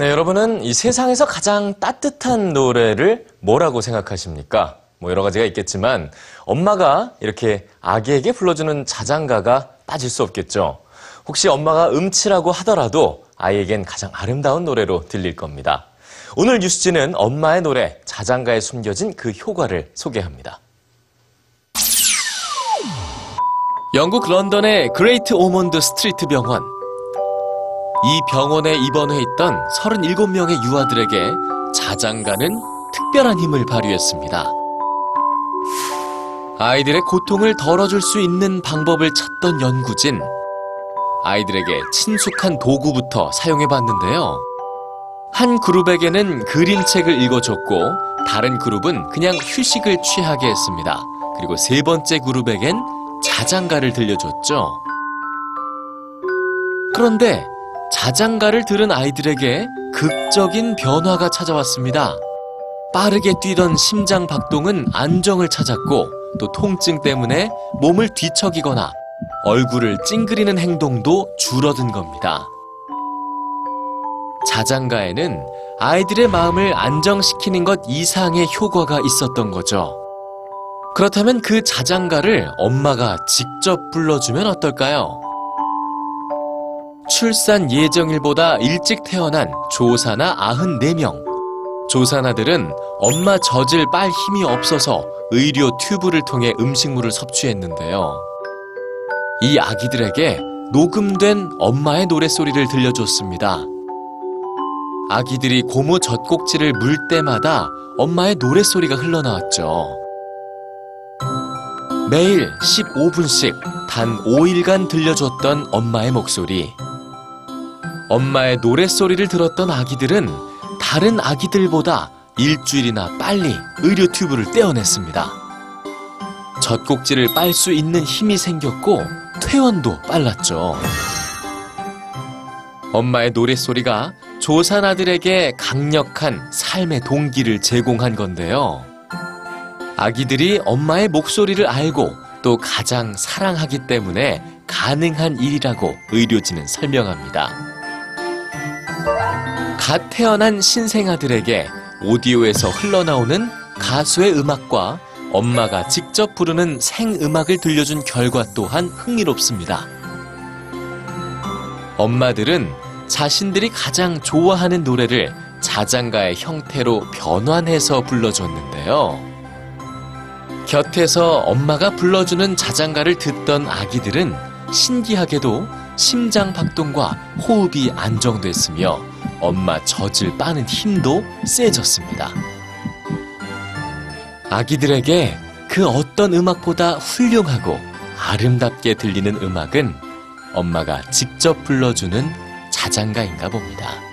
네, 여러분은 이 세상에서 가장 따뜻한 노래를 뭐라고 생각하십니까? 뭐 여러 가지가 있겠지만 엄마가 이렇게 아기에게 불러주는 자장가가 빠질 수 없겠죠. 혹시 엄마가 음치라고 하더라도 아이에겐 가장 아름다운 노래로 들릴 겁니다. 오늘 뉴스G는 엄마의 노래 자장가에 숨겨진 그 효과를 소개합니다. 영국 런던의 그레이트 오몬드 스트리트 병원. 이 병원에 입원해 있던 37명의 유아들에게 자장가는 특별한 힘을 발휘했습니다. 아이들의 고통을 덜어줄 수 있는 방법을 찾던 연구진. 아이들에게 친숙한 도구부터 사용해 봤는데요. 한 그룹에게는 그림책을 읽어줬고, 다른 그룹은 그냥 휴식을 취하게 했습니다. 그리고 세 번째 그룹에겐 자장가를 들려줬죠. 그런데 자장가를 들은 아이들에게 극적인 변화가 찾아왔습니다. 빠르게 뛰던 심장 박동은 안정을 찾았고 또 통증 때문에 몸을 뒤척이거나 얼굴을 찡그리는 행동도 줄어든 겁니다. 자장가에는 아이들의 마음을 안정시키는 것 이상의 효과가 있었던 거죠. 그렇다면 그 자장가를 엄마가 직접 불러주면 어떨까요? 출산 예정일보다 일찍 태어난 조사나 94명. 조사나들은 엄마 젖을 빨 힘이 없어서 의료 튜브를 통해 음식물을 섭취했는데요. 이 아기들에게 녹음된 엄마의 노랫소리를 들려줬습니다. 아기들이 고무 젖꼭지를 물 때마다 엄마의 노랫소리가 흘러나왔죠. 매일 15분씩 단 5일간 들려줬던 엄마의 목소리. 엄마의 노랫소리를 들었던 아기들은 다른 아기들보다 일주일이나 빨리 의료 튜브를 떼어냈습니다. 젖꼭지를 빨 수 있는 힘이 생겼고 퇴원도 빨랐죠. 엄마의 노랫소리가 조산아들에게 강력한 삶의 동기를 제공한 건데요. 아기들이 엄마의 목소리를 알고 또 가장 사랑하기 때문에 가능한 일이라고 의료진은 설명합니다. 갓 태어난 신생아들에게 오디오에서 흘러나오는 가수의 음악과 엄마가 직접 부르는 생음악을 들려준 결과 또한 흥미롭습니다. 엄마들은 자신들이 가장 좋아하는 노래를 자장가의 형태로 변환해서 불러줬는데요. 곁에서 엄마가 불러주는 자장가를 듣던 아기들은 신기하게도 심장 박동과 호흡이 안정됐으며 엄마 젖을 빠는 힘도 세졌습니다. 아기들에게 그 어떤 음악보다 훌륭하고 아름답게 들리는 음악은 엄마가 직접 불러주는 자장가인가 봅니다.